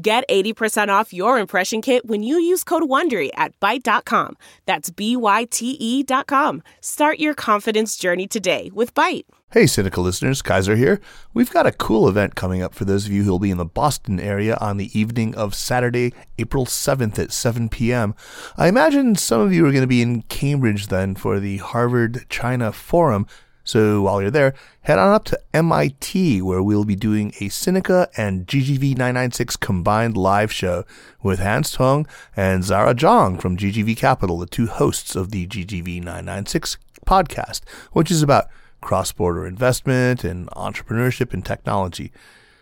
Get 80% off your impression kit when you use code WONDERY at Byte.com. That's B-Y-T-E dot com. Start your confidence journey today with Byte. Hey, Cynical listeners, Kaiser here. We've got a cool event coming up for those of you who will be in the Boston area on the evening of Saturday, April 7th at 7 p.m. I imagine some of you are going to be in Cambridge then for the Harvard China Forum. So while you're there, head on up to MIT where we'll be doing a Sinica and GGV 996 combined live show with Hans Tung and Zara Zhang from GGV Capital, the two hosts of the GGV 996 podcast, which is about cross-border investment and entrepreneurship and technology.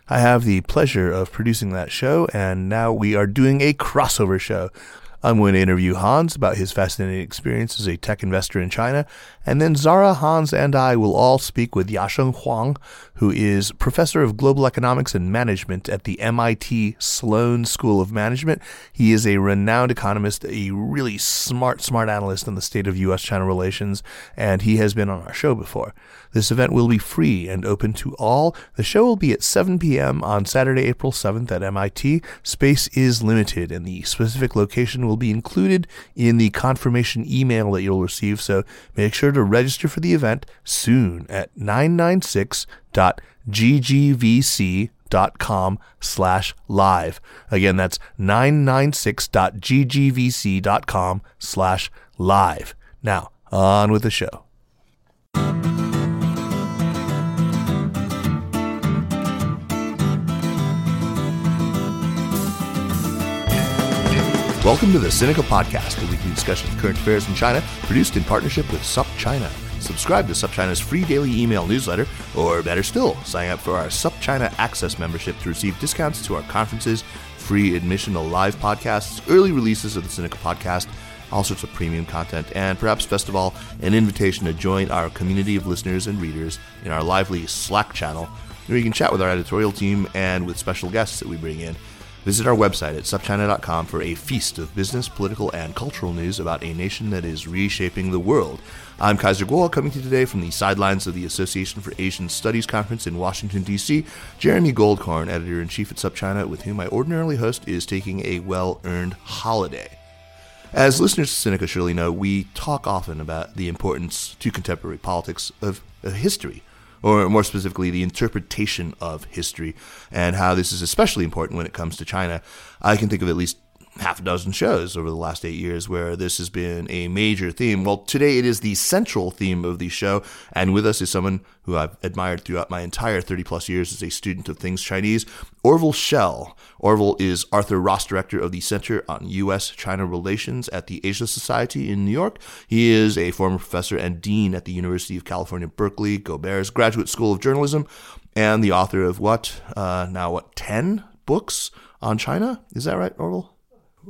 I have the pleasure of producing that show, and now we are doing a crossover show. I'm going to interview Hans about his fascinating experience as a tech investor in China, and then Zara, Hans, and I will all speak with Yasheng Huang, who is professor of global economics and management at the MIT Sloan School of Management. He is a renowned economist, a really smart, smart analyst on the state of U.S. China relations, and he has been on our show before. This event will be free and open to all. The show will be at 7 p.m. on Saturday, April 7th at MIT. Space is limited, and the specific location will be included in the confirmation email that you'll receive, so make sure to register for the event soon at 996.ggvc.com slash live. Again, that's 996.ggvc.com slash live. Now, on with the show. Welcome to the Sinica Podcast, a weekly discussion of current affairs in China, produced in partnership with SUP China. Subscribe to SUP China's free daily email newsletter, or better still, sign up for our SUP China Access membership to receive discounts to our conferences, free admission to live podcasts, early releases of the Sinica Podcast, all sorts of premium content, and perhaps best of all, an invitation to join our community of listeners and readers in our lively Slack channel, where you can chat with our editorial team and with special guests that we bring in. Visit our website at supchina.com for a feast of business, political, and cultural news about a nation that is reshaping the world. I'm Kaiser Kuo, coming to you today from the sidelines of the Association for Asian Studies Conference in Washington, D.C. Jeremy Goldkorn, editor in chief at SupChina, with whom I ordinarily host, is taking a well earned holiday. As listeners to Sinica surely know, we talk often about the importance to contemporary politics of, of history or more specifically, the interpretation of history, and how this is especially important when it comes to China. I can think of at least half a dozen shows over the last eight years where this has been a major theme. Well, today it is the central theme of the show, and with us is someone who I've admired throughout my entire 30 plus years as a student of things Chinese, Orville Schell. Orville is Arthur Ross Director of the Center on U.S. China Relations at the Asia Society in New York. He is a former professor and dean at the University of California, Berkeley, Gobbert's Graduate School of Journalism, and the author of what, uh, now what, 10 books on China? Is that right, Orville?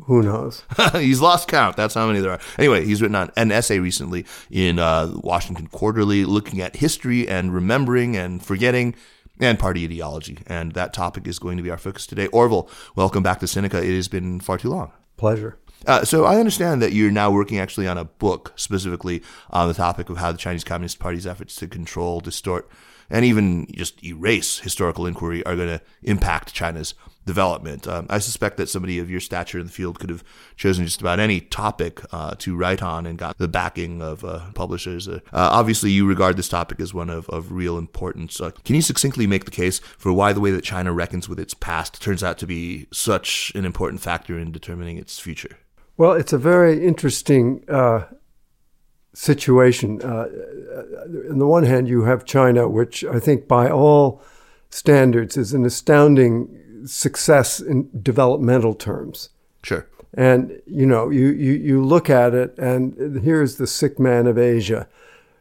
Who knows? he's lost count. That's how many there are. Anyway, he's written on an essay recently in uh, Washington Quarterly looking at history and remembering and forgetting and party ideology. And that topic is going to be our focus today. Orville, welcome back to Sinica. It has been far too long. Pleasure. Uh, so I understand that you're now working actually on a book specifically on the topic of how the Chinese Communist Party's efforts to control, distort, and even just erase historical inquiry are going to impact China's development. Um, I suspect that somebody of your stature in the field could have chosen just about any topic uh, to write on and got the backing of uh, publishers. Uh, obviously, you regard this topic as one of, of real importance. Uh, can you succinctly make the case for why the way that China reckons with its past turns out to be such an important factor in determining its future? Well, it's a very interesting uh, situation. Uh, on the one hand, you have China, which I think by all standards is an astounding success in developmental terms. Sure. And you know, you, you, you look at it, and here's the sick man of Asia,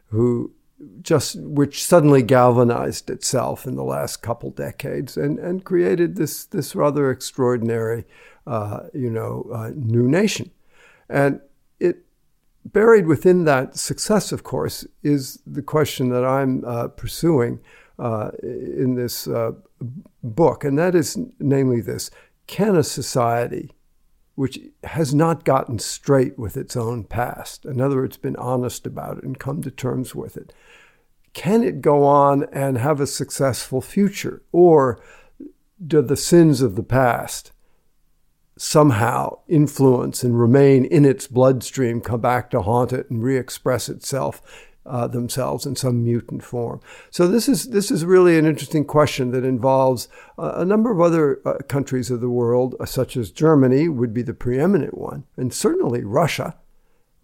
who just which suddenly galvanized itself in the last couple decades and, and created this this rather extraordinary, uh, you know, uh, new nation, and it buried within that success, of course, is the question that I'm uh, pursuing uh, in this uh, book, and that is namely this: Can a society which has not gotten straight with its own past, in other words, been honest about it and come to terms with it, can it go on and have a successful future? Or do the sins of the past somehow influence and remain in its bloodstream, come back to haunt it and re express itself uh, themselves in some mutant form. So this is this is really an interesting question that involves uh, a number of other uh, countries of the world, uh, such as Germany would be the preeminent one, and certainly Russia.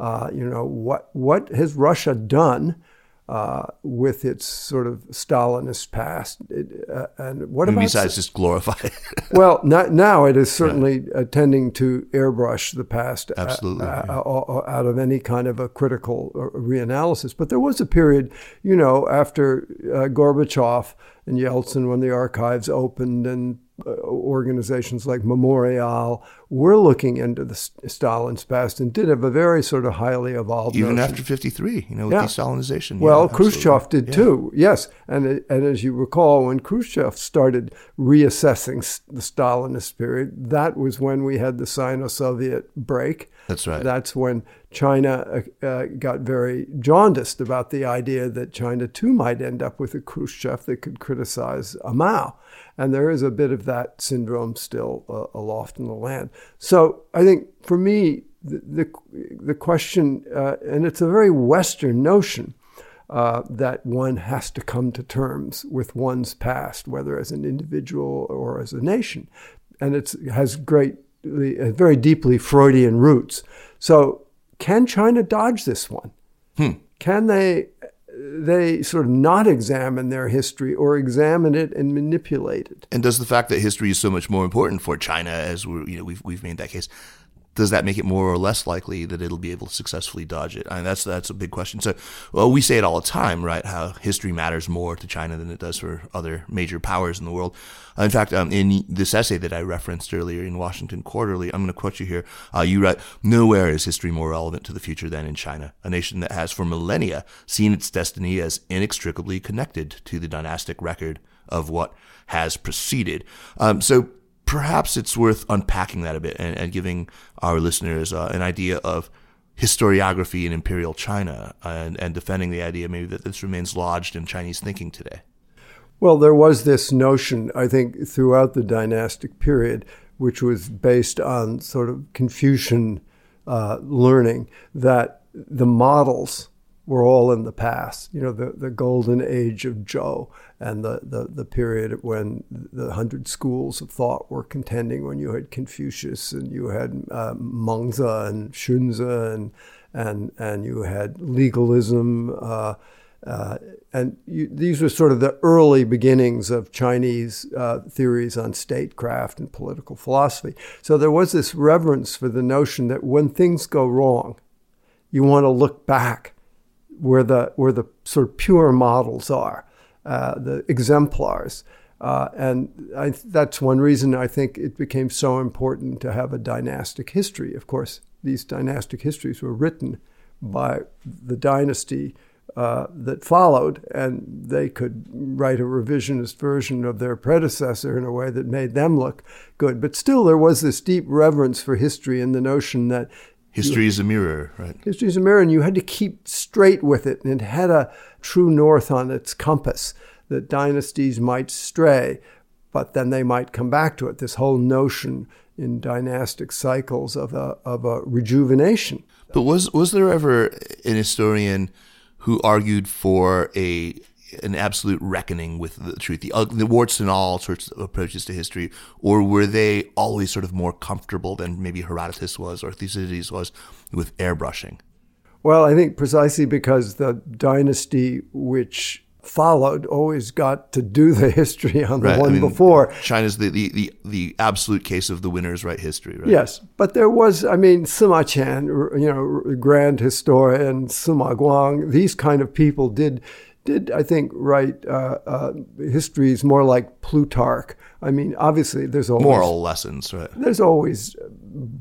Uh, you know what what has Russia done uh, with its sort of Stalinist past. It, uh, and what and about besides just glorify it? well, not, now it is certainly right. tending to airbrush the past uh, absolutely uh, yeah. out of any kind of a critical reanalysis. But there was a period, you know, after uh, Gorbachev and Yeltsin, when the archives opened and Uh, organizations like Memorial were looking into the Stalin's past and did have a very sort of highly evolved even notion. after 53 you know with yeah. de-Stalinization well yeah, Khrushchev did yeah. too yes and uh, and as you recall when Khrushchev started reassessing the Stalinist period that was when we had the Sino-Soviet break that's right that's when China uh, uh, got very jaundiced about the idea that China too might end up with a Khrushchev that could criticize a Mao and there is a bit of that syndrome still uh, aloft in the land. So I think for me, the, the, the question, uh, and it's a very Western notion, uh, that one has to come to terms with one's past, whether as an individual or as a nation. And it has great, very deeply Freudian roots. So can China dodge this one? Hmm. Can they they sort of not examine their history or examine it and manipulate it. And does the fact that history is so much more important for China, as we you know we've we've made that case, does that make it more or less likely that it'll be able to successfully dodge it? I mean, that's that's a big question. So, well, we say it all the time, right? How history matters more to China than it does for other major powers in the world. Uh, in fact, um, in this essay that I referenced earlier in Washington Quarterly, I'm going to quote you here. Uh, you write, "Nowhere is history more relevant to the future than in China, a nation that has for millennia seen its destiny as inextricably connected to the dynastic record of what has preceded." Um, so perhaps it's worth unpacking that a bit and, and giving our listeners uh, an idea of historiography in imperial China and, and defending the idea maybe that this remains lodged in Chinese thinking today. Well, there was this notion, I think, throughout the dynastic period, which was based on sort of Confucian uh, learning, that the models were all in the past. You know, the, the golden age of Zhou and the, the, the period when the hundred schools of thought were contending when you had Confucius and you had uh, Mengzi and Xunzi and, and, and you had legalism. Uh, uh, and you, these were sort of the early beginnings of Chinese uh, theories on statecraft and political philosophy. So there was this reverence for the notion that when things go wrong, you want to look back where the where the sort of pure models are, uh, the exemplars. Uh, and I, that's one reason I think it became so important to have a dynastic history. Of course, these dynastic histories were written by the dynasty uh, that followed, and they could write a revisionist version of their predecessor in a way that made them look good. But still, there was this deep reverence for history and the notion that History is a mirror, right? History is a mirror, and you had to keep straight with it, and it had a true north on its compass that dynasties might stray, but then they might come back to it. This whole notion in dynastic cycles of a, of a rejuvenation. But was was there ever an historian who argued for a an absolute reckoning with the truth, the, the warts and all sorts of approaches to history, or were they always sort of more comfortable than maybe Herodotus was or Thucydides was with airbrushing? Well, I think precisely because the dynasty which followed always got to do the history on the Right, I one mean, before. China's the, the, the, the absolute case of the winners write history, right? Yes, but there was, I mean, Sima Qian, you know, grand historian, Sima Guang, these kind of people did, did I think, write uh, uh, histories more like Plutarch. I mean, obviously, there's always Moral lessons, right? there's always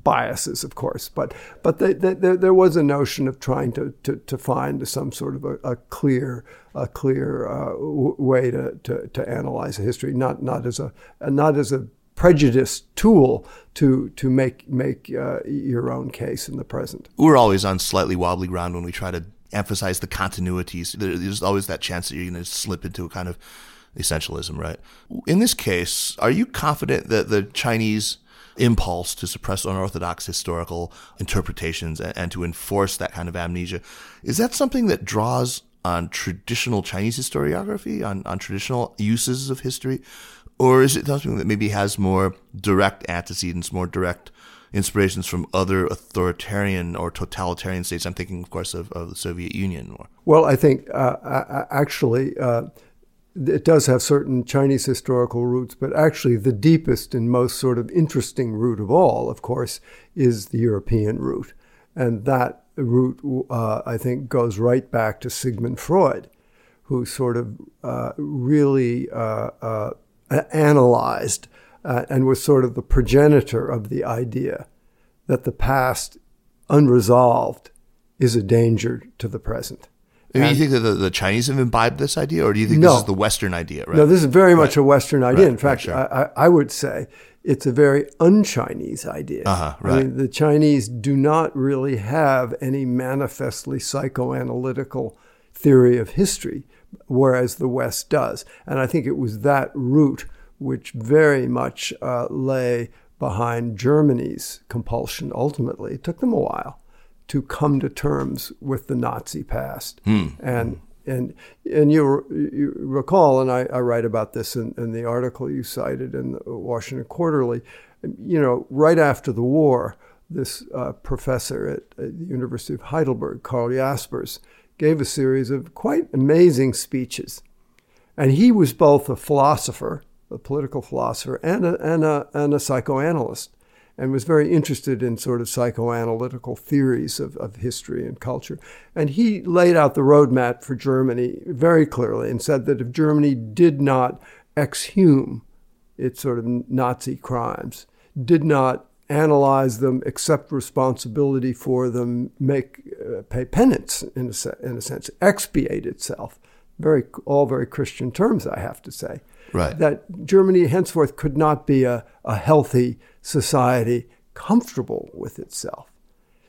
biases, of course, but but they, they, there, there was a notion of trying to, to, to find some sort of a, a clear a clear uh, w- way to, to, to analyze a history, not not as a not as a prejudice tool to to make make uh, your own case in the present. We're always on slightly wobbly ground when we try to emphasize the continuities. There's always that chance that you're going to slip into a kind of essentialism, right? In this case, are you confident that the Chinese impulse to suppress unorthodox historical interpretations and, to enforce that kind of amnesia is that something that draws on traditional Chinese historiography, on, on traditional uses of history, or is it something that maybe has more direct antecedents, more direct inspirations from other authoritarian or totalitarian states? I'm thinking, of course, of, of the Soviet Union. Well, I think uh, actually uh, it does have certain Chinese historical roots, but actually the deepest and most sort of interesting root of all, of course, is the European root. And that root, uh, I think, goes right back to Sigmund Freud, who sort of uh, really uh, uh, analyzed uh, and was sort of the progenitor of the idea that the past unresolved is a danger to the present. I mean, you think that the, the Chinese have imbibed this idea, or do you think No. this is the Western idea? Right? No, this is very much a Western idea. Right, In fact, right, sure. I, I would say it's a very un-Chinese idea. Uh-huh, I mean, the Chinese do not really have any manifestly psychoanalytical theory of history, whereas the West does. And I think it was that root which very much uh, lay behind Germany's compulsion. Ultimately, it took them a while to come to terms with the Nazi past. And and and you, you recall, and I, I write about this in, in the article you cited in the Washington Quarterly. You know, right after the war, this uh, professor at, at the University of Heidelberg, Karl Jaspers, gave a series of quite amazing speeches, and he was both a philosopher, a political philosopher, and a, and a, and a psychoanalyst and was very interested in sort of psychoanalytical theories of, of history and culture. And he laid out the roadmap for Germany very clearly and said that if Germany did not exhume its sort of Nazi crimes, did not analyze them, accept responsibility for them, make uh, pay penance in a, in a sense, expiate itself. Very all very Christian terms, I have to say Right. that Germany henceforth could not be a, a healthy society comfortable with itself.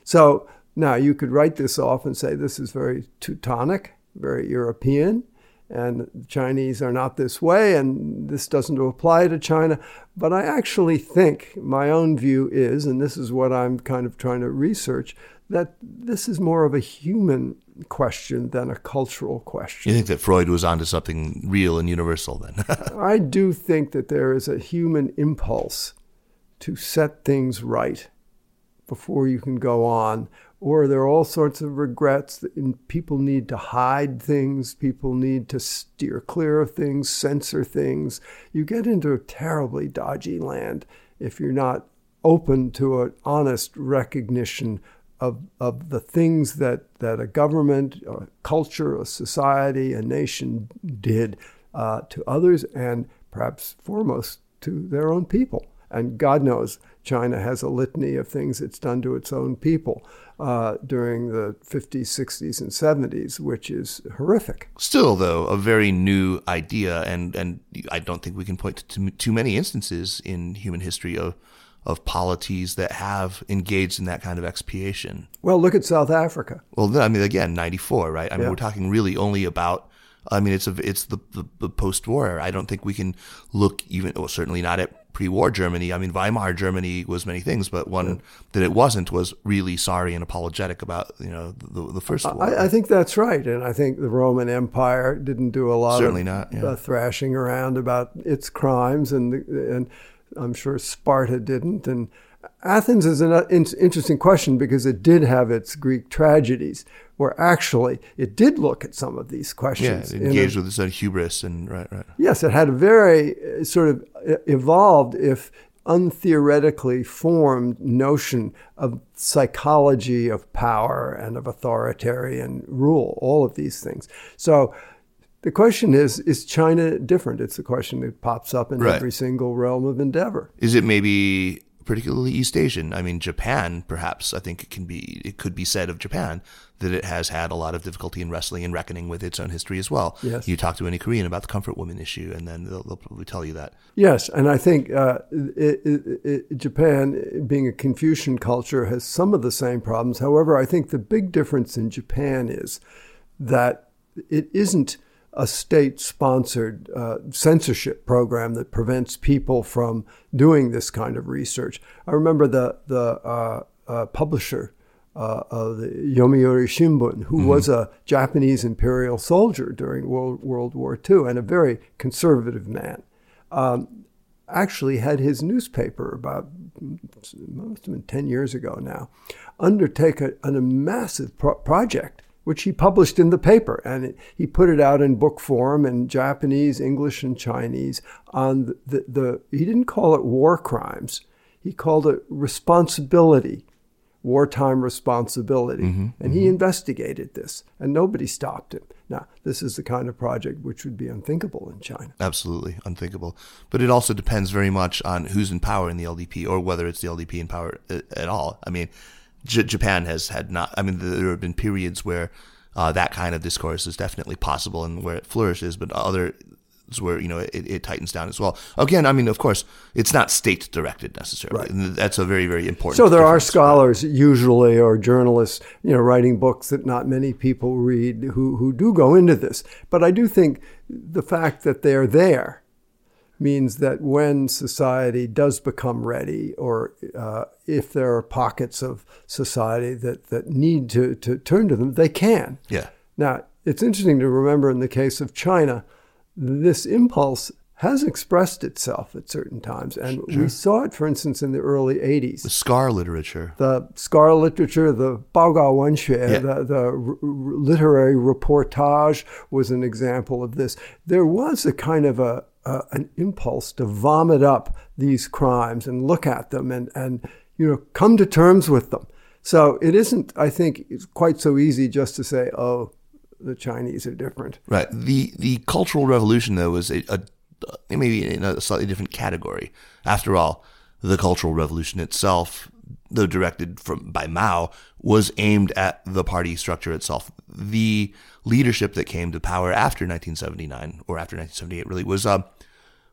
So now you could write this off and say this is very Teutonic, very European, and the Chinese are not this way, and this doesn't apply to China. But I actually think my own view is, and this is what I'm kind of trying to research, that this is more of a human question than a cultural question. you think that Freud was onto something real and universal then? I do think that there is a human impulse to set things right before you can go on, or there are all sorts of regrets. That people need to hide things, people need to steer clear of things, censor things. You get into a terribly dodgy land if you're not open to an honest recognition of, of the things that, that a government, a culture, a society, a nation did uh, to others and perhaps foremost to their own people. And God knows China has a litany of things it's done to its own people uh, during the 50s, 60s, and 70s, which is horrific. Still, though, a very new idea, and, and I don't think we can point to too, too many instances in human history of, of polities that have engaged in that kind of expiation. Well, look at South Africa. Well, I mean, again, '94, right? I mean, Yeah. we're talking really only about. I mean, it's a, it's the, the, the post-war. era. I don't think we can look even, well, certainly not at pre-war Germany. I mean, Weimar Germany was many things, but one that it wasn't was really sorry and apologetic about, you know, the, the first war. I, I think that's right, and I think the Roman Empire didn't do a lot Certainly of not, yeah. uh, thrashing around about its crimes, and the, and I'm sure Sparta didn't. And Athens is an interesting question because it did have its Greek tragedies. where actually it did look at some of these Yeah, questions. it in a- engaged with its own hubris and right, right. Yes, it had a very uh, sort of uh, evolved, if untheoretically formed notion of psychology of power and of authoritarian rule, all of these things. So the question is is China different? It's the question that pops up in Right. every single realm of endeavor. Is it maybe particularly East Asian? I mean, Japan, perhaps. I think it can be. It could be said of Japan that it has had a lot of difficulty in wrestling and reckoning with its own history as well. Yes. You talk to any Korean about the comfort woman issue, and then they'll, they'll probably tell you that. Yes, and I think uh, it, it, it, Japan, being a Confucian culture, has some of the same problems. However, I think the big difference in Japan is that it isn't a state sponsored uh, censorship program that prevents people from doing this kind of research. I remember the, the uh, uh, publisher. Uh, of the Yomiuri Shimbun, who was a Japanese imperial soldier during World, World War II and a very conservative man actually had his newspaper about must have been 10 years ago now undertake a, a massive pro- project which he published in the paper. And it, he put it out in book form in japanese english and chinese on the, the, the he didn't call it war crimes. He called it responsibility wartime responsibility. Mm-hmm. And he mm-hmm. investigated this and nobody stopped him. Now this is the kind of project which would be unthinkable in china. Absolutely unthinkable. But it also depends very much on who's in power in the LDP or whether it's the LDP in power uh, at all. I mean, J- Japan has had not, I mean, there have been periods where uh, that kind of discourse is definitely possible and where it flourishes, but other where, you know, it, it tightens down as well. Again, I mean, of course, it's not state directed necessarily. Right. That's a very, very important So there are scholars usually or journalists, you know, writing books that not many people read who, who do go into this. But I do think the fact that they're there means that when society does become ready, or uh, if there are pockets of society that, that need to, to turn to them, they can. Yeah. Now, it's interesting to remember in the case of China, this impulse has expressed itself at certain times. And we saw it, for instance, in the early 80s The scar literature. the scar literature, the Baogao Wenxue, Yeah. the, the r- literary reportage was an example of this. There was a kind of a, a an impulse to vomit up these crimes and look at them and, and you know come to terms with them. So it isn't, I think, quite so easy just to say, oh, the Chinese are different. Right. The the Cultural Revolution though was a, a maybe in a slightly different category. After all, the Cultural Revolution itself, though directed from by Mao, was aimed at the party structure itself. The leadership that came to power after 1979 or after 1978 really was uh,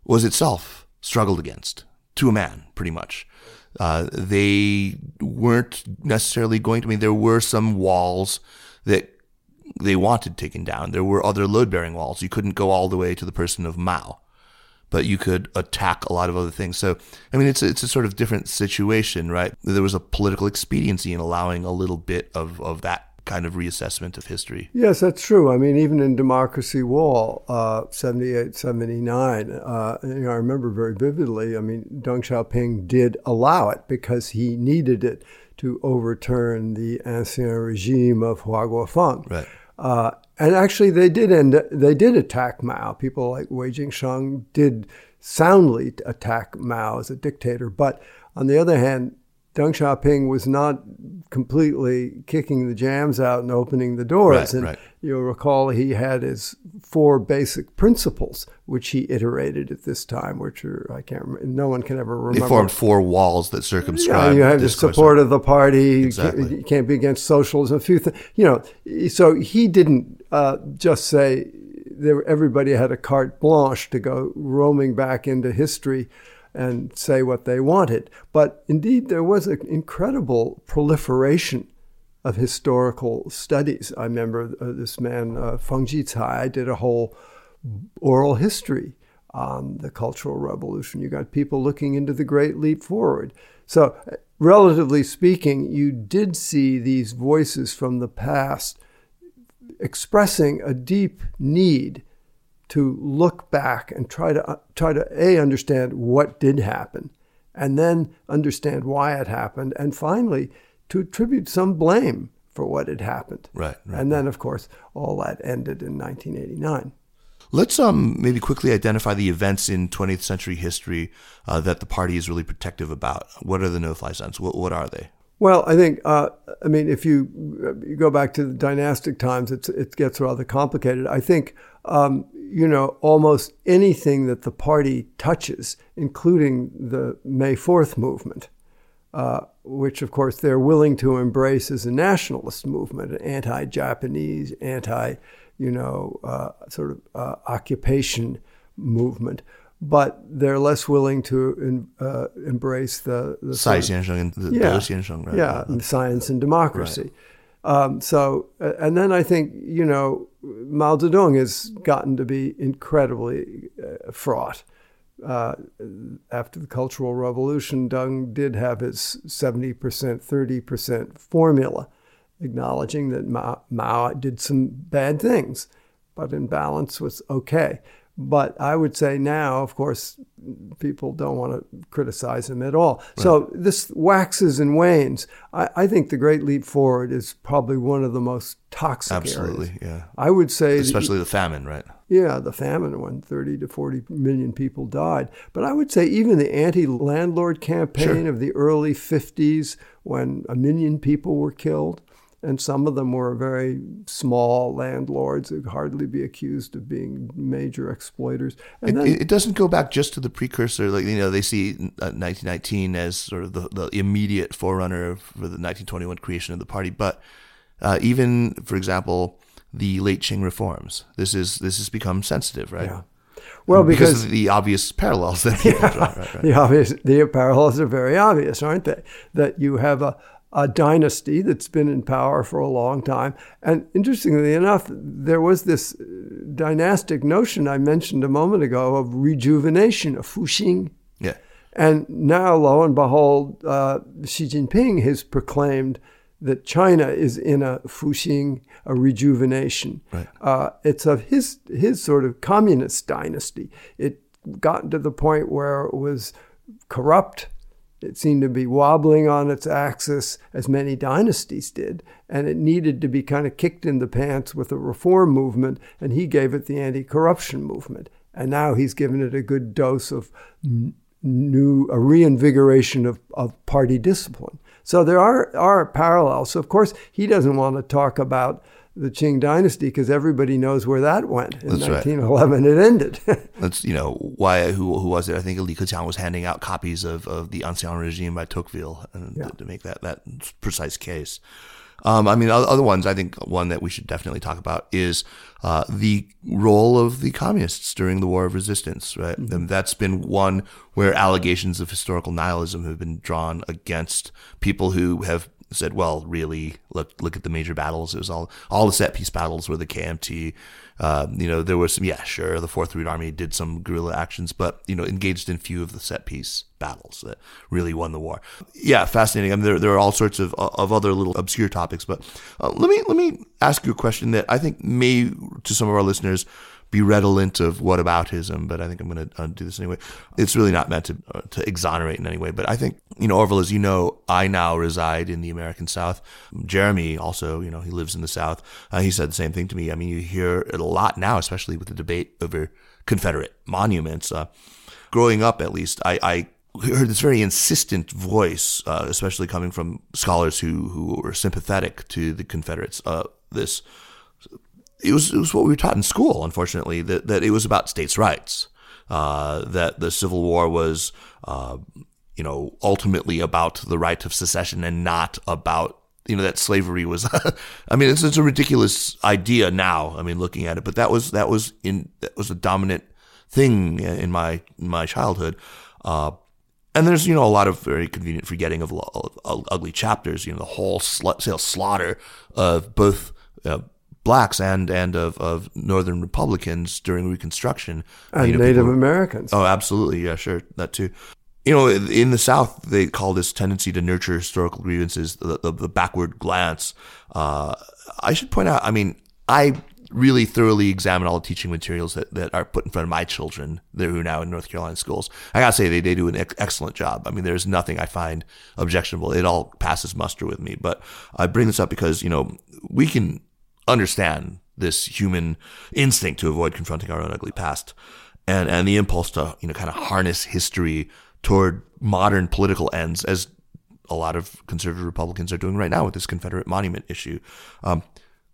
was itself struggled against to a man, pretty much. Uh, they weren't necessarily going to. I mean, there were some walls that they wanted taken down. There were other load bearing walls. You couldn't go all the way to the person of Mao, but you could attack a lot of other things. So, I mean, it's a, it's a sort of different situation, right? There was a political expediency in allowing a little bit of, of that kind of reassessment of history. Yes, that's true. I mean, even in Democracy Wall, uh, 78, 79, uh, you know, I remember very vividly, I mean, Deng Xiaoping did allow it because he needed it to overturn the ancien regime of Hua Guofeng. Right. Uh, and actually, they did end. They did attack Mao. People like Wei Jingsheng did soundly attack Mao as a dictator. But on the other hand, Deng Xiaoping was not completely kicking the jams out and opening the doors. Right, and right. you'll recall he had his four basic principles, which he iterated at this time, which are I can't. remember. No one can ever remember. They formed four walls that Yeah, circumscribed. you have the support of the party. You Exactly. can't, you can't be against socialism. A few things, you know. So he didn't uh, just say there, everybody had a carte blanche to go roaming back into history and say what they wanted. But indeed, there was an incredible proliferation of historical studies. I remember uh, this man uh, Feng Jicai did a whole oral history on the Cultural Revolution. You got people looking into the Great Leap Forward. So, uh, relatively speaking, you did see these voices from the past expressing a deep need to look back and try to uh, try to a understand what did happen, and then understand why it happened, and finally to attribute some blame for what had happened. Right, right. And then, of course, all that ended in 1989. Let's um maybe quickly identify the events in 20th century history uh, that the party is really protective about. What are the no-fly zones? What, what are they? Well, I think uh, I mean if you, you go back to the dynastic times, it's, it gets rather complicated. I think um, you know almost anything that the party touches, including the May Fourth movement, uh, which of course they're willing to embrace as a nationalist movement, an anti-Japanese, anti you know, uh, sort of uh, occupation movement, but they're less willing to in, uh, embrace the, the Sai Xiansheng and the yeah, Xiansheng, right? yeah, science and democracy. Um, so, and then I think you know Mao Zedong has gotten to be incredibly uh, fraught. Uh, after the Cultural Revolution, Deng did have his 70%, 30% formula acknowledging that Mao, Mao did some bad things, but in balance was okay. But I would say now, of course, people don't want to criticize him at all. Right. So this waxes and wanes. I, I, think the Great Leap Forward is probably one of the most toxic Absolutely, areas. yeah. I would say, especially the, the famine, right? Yeah, the famine when 30 to 40 million people died. But I would say even the anti-landlord campaign sure. of the early 50s, when a million people were killed and some of them were very small landlords who'd hardly be accused of being major exploiters. And it, then, it doesn't go back just to the precursor. Like you know, they see 1919 uh, as sort of the, the immediate forerunner for the 1921 creation of the party, but uh, even, for example, the late Qing reforms. This is this has become sensitive, right? Yeah. Well, because, because, of the obvious parallels that yeah, draw, right, right. the obvious the parallels are very obvious, aren't they? That you have a a dynasty that's been in power for a long time. And interestingly enough, there was this dynastic notion I mentioned a moment ago of rejuvenation, of Fuxing. Yeah. And now, lo and behold, uh, Xi Jinping has proclaimed that China is in a Fuxing, a rejuvenation. Right. Uh, it's of his his sort of communist dynasty. It gotten to the point where it was corrupt it seemed to be wobbling on its axis, as many dynasties did, and it needed to be kind of kicked in the pants with a reform movement, and he gave it the anti corruption movement. And now he's given it a good dose of new, a reinvigoration of, of party discipline. So there are, are parallels. So, of course, he doesn't want to talk about the Qing dynasty because everybody knows where that went. In That's 1911, right. it ended. That's you know why who who was it? I think Li Keqiang was handing out copies of, of the Ancien Regime by Tocqueville and yeah. to, to, make that that precise case. Um, I mean, other ones. I think one that we should definitely talk about is uh, the role of the communists during the War of Resistance. Right, mm-hmm. and that's been one where allegations of historical nihilism have been drawn against people who have said, well, really, look look at the major battles. It was all all the set piece battles were the KMT. Uh, you know, there was some, yeah, sure, the Fourth Route Army did some guerrilla actions, but you know, engaged in few of the set piece battles that really won the war. Yeah, fascinating. I mean, there there are all sorts of of other little obscure topics, but uh, let me let me ask you a question that I think may to some of our listeners be redolent of whataboutism, but I think I'm going to uh, do this anyway. It's really not meant to uh, to exonerate in any way, but I think you know Orville, as you know, I now reside in the American South. Jeremy also, you know, he lives in the South. Uh, he said the same thing to me. I mean, you hear it a lot now, especially with the debate over Confederate monuments. Uh, growing up, at least, I, I heard this very insistent voice, uh, especially coming from scholars who who were sympathetic to the Confederates. Uh, this it was it was what we were taught in school. Unfortunately, that that it was about states' rights. Uh, that the Civil War was, uh, you know, ultimately about the right of secession and not about you know that slavery was. I mean, it's, it's a ridiculous idea now. I mean, looking at it, but that was that was in that was a dominant thing in my in my childhood. Uh, and there's you know a lot of very convenient forgetting of, of, of ugly chapters. You know, the whole sl- slaughter of both uh, blacks and and of, of Northern Republicans during Reconstruction and Native Americans. Oh, absolutely, yeah, sure, that too. You know, in the South, they call this tendency to nurture historical grievances the, the, the backward glance. Uh, I should point out, I mean, I really thoroughly examine all the teaching materials that, that are put in front of my children that are now in North Carolina schools. I gotta say they, they do an ex- excellent job. I mean, there's nothing I find objectionable. It all passes muster with me. But I bring this up because, you know, we can understand this human instinct to avoid confronting our own ugly past and, and the impulse to, you know, kind of harness history toward modern political ends as a lot of conservative Republicans are doing right now with this Confederate monument issue. Um,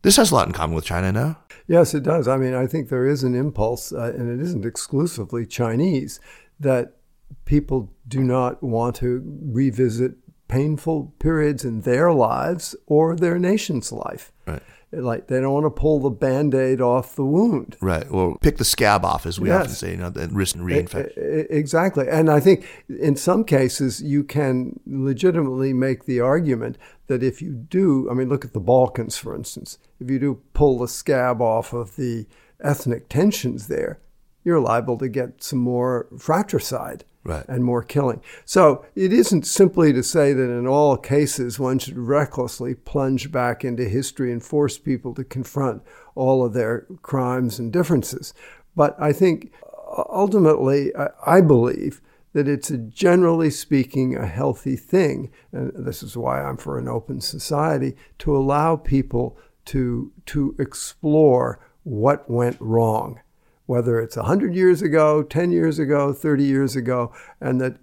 this has a lot in common with China now. Yes, it does. I mean, I think there is an impulse, uh, and it isn't exclusively Chinese, that people do not want to revisit painful periods in their lives or their nation's life. Right. Like they don't want to pull the band-aid off the wound. Right. Well, pick the scab off, as we yes. often say, you know, and risk reinfection. Exactly. And I think in some cases you can legitimately make the argument that if you do, I mean, look at the Balkans, for instance. If you do pull the scab off of the ethnic tensions there, you're liable to get some more fratricide right. and more killing. So it isn't simply to say that in all cases one should recklessly plunge back into history and force people to confront all of their crimes and differences. But I think uh, ultimately, I believe that it's a, generally speaking a healthy thing, and this is why I'm for an open society, to allow people to, to explore what went wrong whether it's 100 years ago, 10 years ago, 30 years ago, and that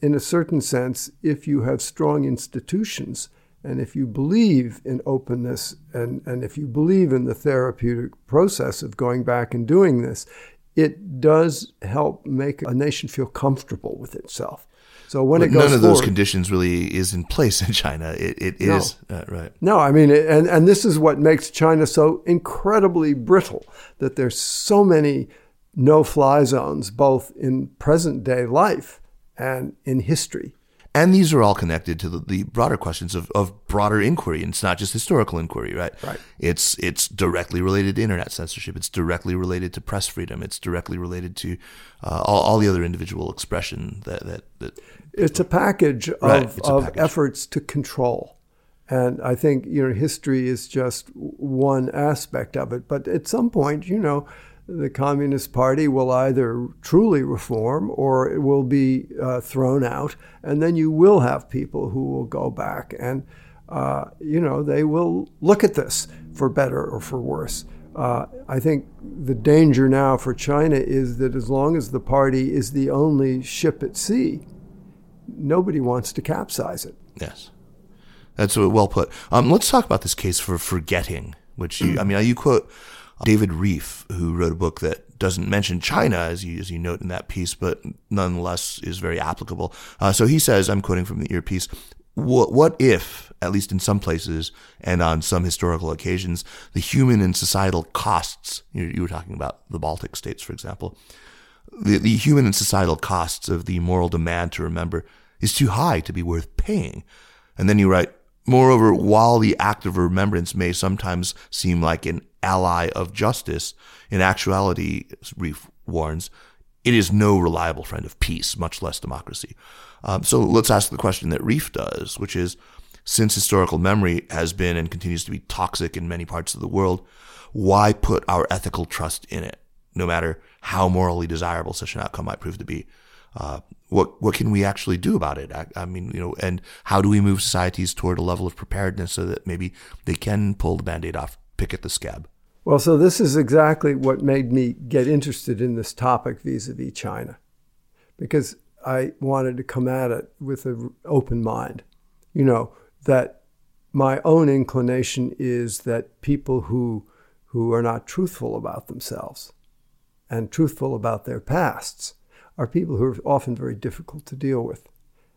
in a certain sense, if you have strong institutions and if you believe in openness and, and if you believe in the therapeutic process of going back and doing this, it does help make a nation feel comfortable with itself. So when but it goes none of forward, those conditions really is in place in China. It, it no. is uh, right. No, I mean, and and this is what makes China so incredibly brittle. That there's so many no-fly zones, both in present day life and in history. And these are all connected to the, the, broader questions of, of broader inquiry. And it's not just historical inquiry, right? Right. It's it's directly related to internet censorship. It's directly related to press freedom. It's directly related to uh, all, all the other individual expression that that, that it's a package of, right. of package. efforts to control. And I think you know history is just one aspect of it. But at some point, you know, the Communist Party will either truly reform or it will be uh, thrown out, and then you will have people who will go back and, uh, you know, they will look at this for better or for worse. Uh, I think the danger now for China is that as long as the party is the only ship at sea, nobody wants to capsize it. Yes, that's well put. Um, let's talk about this case for forgetting, which you, I mean, you quote David Rieff, who wrote a book that doesn't mention China, as you, as you note in that piece, but nonetheless is very applicable. Uh, so he says, I'm quoting from the earpiece, what, what if, at least in some places and on some historical occasions, the human and societal costs, you, you were talking about the Baltic states, for example, the, the human and societal costs of the moral demand to remember is too high to be worth paying. And then you write, Moreover, while the act of remembrance may sometimes seem like an ally of justice, in actuality, Rieff warns, it is no reliable friend of peace, much less democracy. Um, so let's ask the question that Rieff does, which is since historical memory has been and continues to be toxic in many parts of the world, why put our ethical trust in it, no matter how morally desirable such an outcome might prove to be? Uh, what what can we actually do about it? I, I, mean, you know, and how do we move societies toward a level of preparedness so that maybe they can pull the band-aid off, pick at the scab? Well, so this is exactly what made me get interested in this topic vis-a-vis China, because I wanted to come at it with an open mind. You know that my own inclination is that people who who are not truthful about themselves and truthful about their pasts are people who are often very difficult to deal with.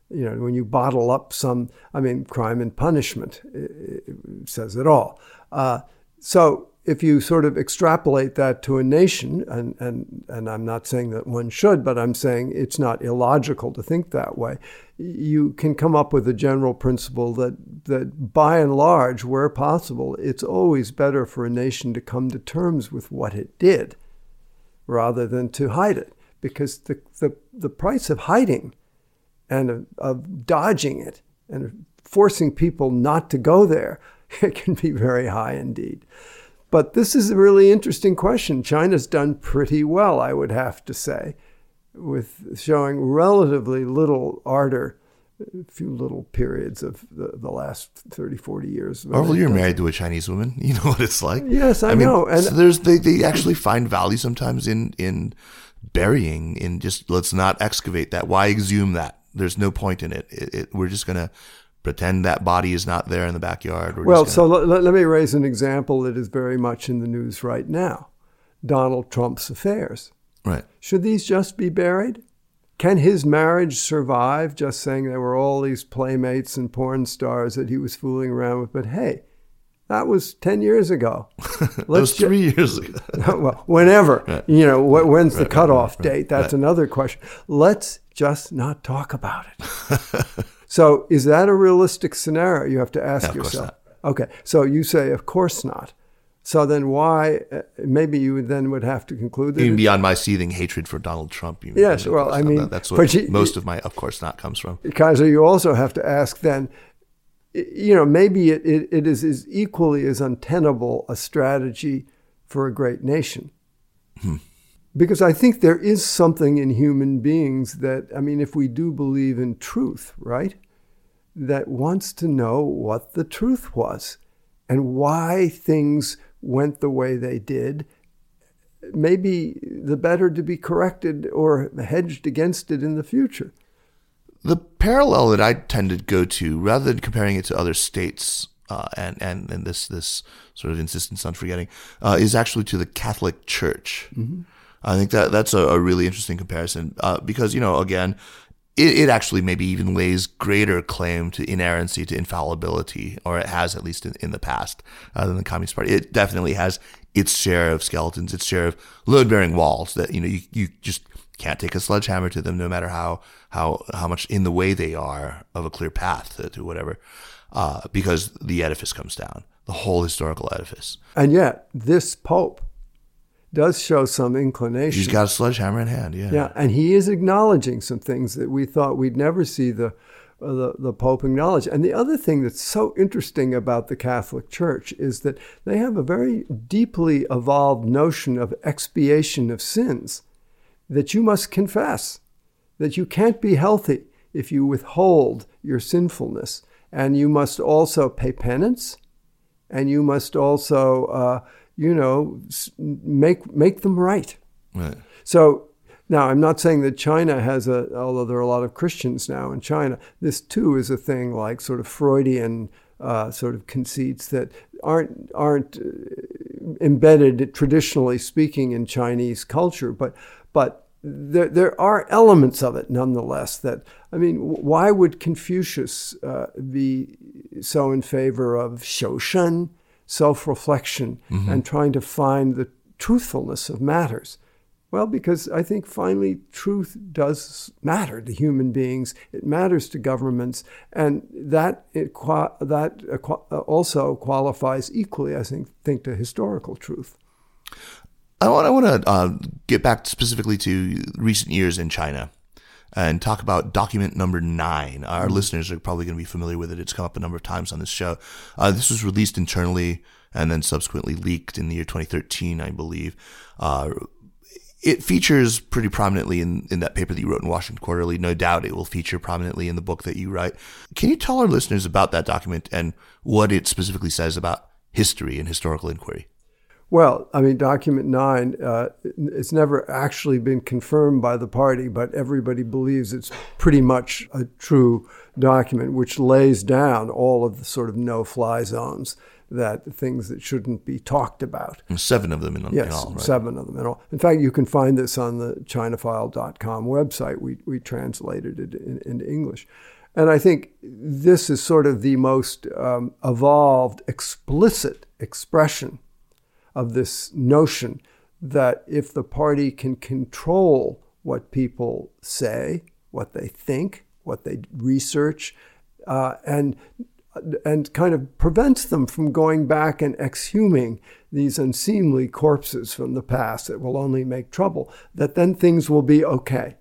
You know, when you bottle up some, I mean, crime and punishment it, it says it all. Uh, so if you sort of extrapolate that to a nation, and, and, and I'm not saying that one should, but I'm saying it's not illogical to think that way, you can come up with a general principle that, that by and large, where possible, it's always better for a nation to come to terms with what it did rather than to hide it because the, the, the price of hiding and of, of dodging it and forcing people not to go there it can be very high indeed. but this is a really interesting question. China's done pretty well, I would have to say, with showing relatively little ardor few little periods of the, the last 30, 40 years. Orville, you're married to a Chinese woman. You know what it's like. Yes, I, I mean, know. And so there's they, they actually find value sometimes in in burying in just let's not excavate that. Why exhume that? There's no point in it. it, it we're just gonna pretend that body is not there in the backyard. We're well, so let, let me raise an example that is very much in the news right now: Donald Trump's affairs. Right. Should these just be buried? Can his marriage survive just saying there were all these playmates and porn stars that he was fooling around with? But hey, that was 10 years ago. that was three ju- years ago. well, whenever. Right. You know, wh- when's right, the cutoff right, date? That's another question. Let's just not talk about it. so, is that a realistic scenario? You have to ask yourself. Okay. So, you say, of course not. So then, why? Uh, maybe you then would have to conclude that even beyond my seething hatred for Donald Trump. You yes, well, I mean, that's what you, most of my, of course, not comes from. Kaiser, you also have to ask then. You know, maybe it, it, it is, is equally as untenable a strategy for a great nation. Hmm. Because I think there is something in human beings that, I mean, if we do believe in truth, right, that wants to know what the truth was and why things went the way they did, maybe the better to be corrected or hedged against it in the future. The parallel that I tend to go to, rather than comparing it to other states uh, and, and, and this, this sort of insistence on forgetting, uh, is actually to the Catholic Church. Mm-hmm. I think that that's a, a really interesting comparison uh, because, you know, again, it, it actually maybe even lays greater claim to inerrancy, to infallibility, or it has at least in, in the past uh, than the Communist Party. It definitely has its share of skeletons, its share of load-bearing walls that you know you, you just can't take a sledgehammer to them, no matter how how how much in the way they are of a clear path to, to whatever, uh, because the edifice comes down, the whole historical edifice. And yet, this pope does show some inclination. He's got a sledgehammer in hand, yeah. Yeah, and he is acknowledging some things that we thought we'd never see the, uh, the, the Pope acknowledge. And the other thing that's so interesting about the Catholic Church is that they have a very deeply evolved notion of expiation of sins that you must confess, that you can't be healthy if you withhold your sinfulness. And you must also pay penance, and you must also uh, you know, make make them right. Right. So now I'm not saying that China has a, although there are a lot of Christians now in China. This too is a thing like sort of Freudian uh, sort of conceits that aren't aren't uh, embedded traditionally speaking in Chinese culture, but but there, there are elements of it nonetheless that I mean, why would Confucius uh, be so in favor of Shoshen self reflection mm-hmm. and trying to find the truthfulness of matters? Well, because I think finally truth does matter to human beings. It matters to governments, and that it, that also qualifies equally, I think, think to historical truth. I want I want to uh, get back specifically to recent years in China and talk about document number nine. Our mm-hmm. listeners are probably going to be familiar with it. It's come up a number of times on this show. Uh, this was released internally and then subsequently leaked in the year 2013, I believe. Uh, it features pretty prominently in, in that paper that you wrote in Washington Quarterly. No doubt it will feature prominently in the book that you write. Can you tell our listeners about that document and what it specifically says about history and historical inquiry? Well, I mean, document nine, uh, it's never actually been confirmed by the party, but everybody believes it's pretty much a true document, which lays down all of the sort of no fly zones that things that shouldn't be talked about. And seven of them in, yes, in all, right? seven of them in all. In fact, you can find this on the ChinaFile.com website. We, we translated it in, into English. And I think this is sort of the most um, evolved, explicit expression of this notion that if the party can control what people say, what they think, what they research, uh, and and kind of prevents them from going back and exhuming these unseemly corpses from the past that will only make trouble, that then things will be okay.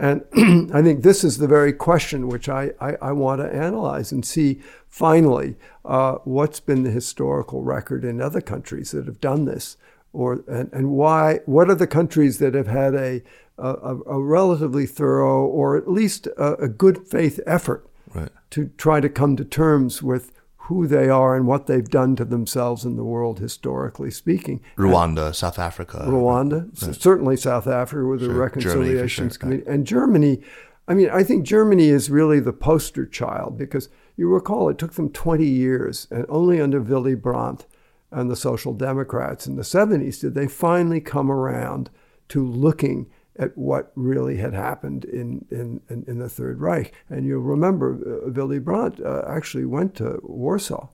And I think this is the very question which I, I, I want to analyze and see finally uh, what's been the historical record in other countries that have done this, or and, and why what are the countries that have had a a, a relatively thorough or at least a, a good faith effort Right. to try to come to terms with who they are and what they've done to themselves in the world historically speaking. Rwanda, South Africa. Rwanda, certainly South Africa with the Sure. Germany, for Reconciliations sure, Committee, and Germany. I mean, I think Germany is really the poster child because you recall it took them 20 years, and only under Willy Brandt and the Social Democrats in the 70s did they finally come around to looking at what really had happened in, in, in, in the Third Reich. And you'll remember uh, Willy Brandt uh, actually went to Warsaw,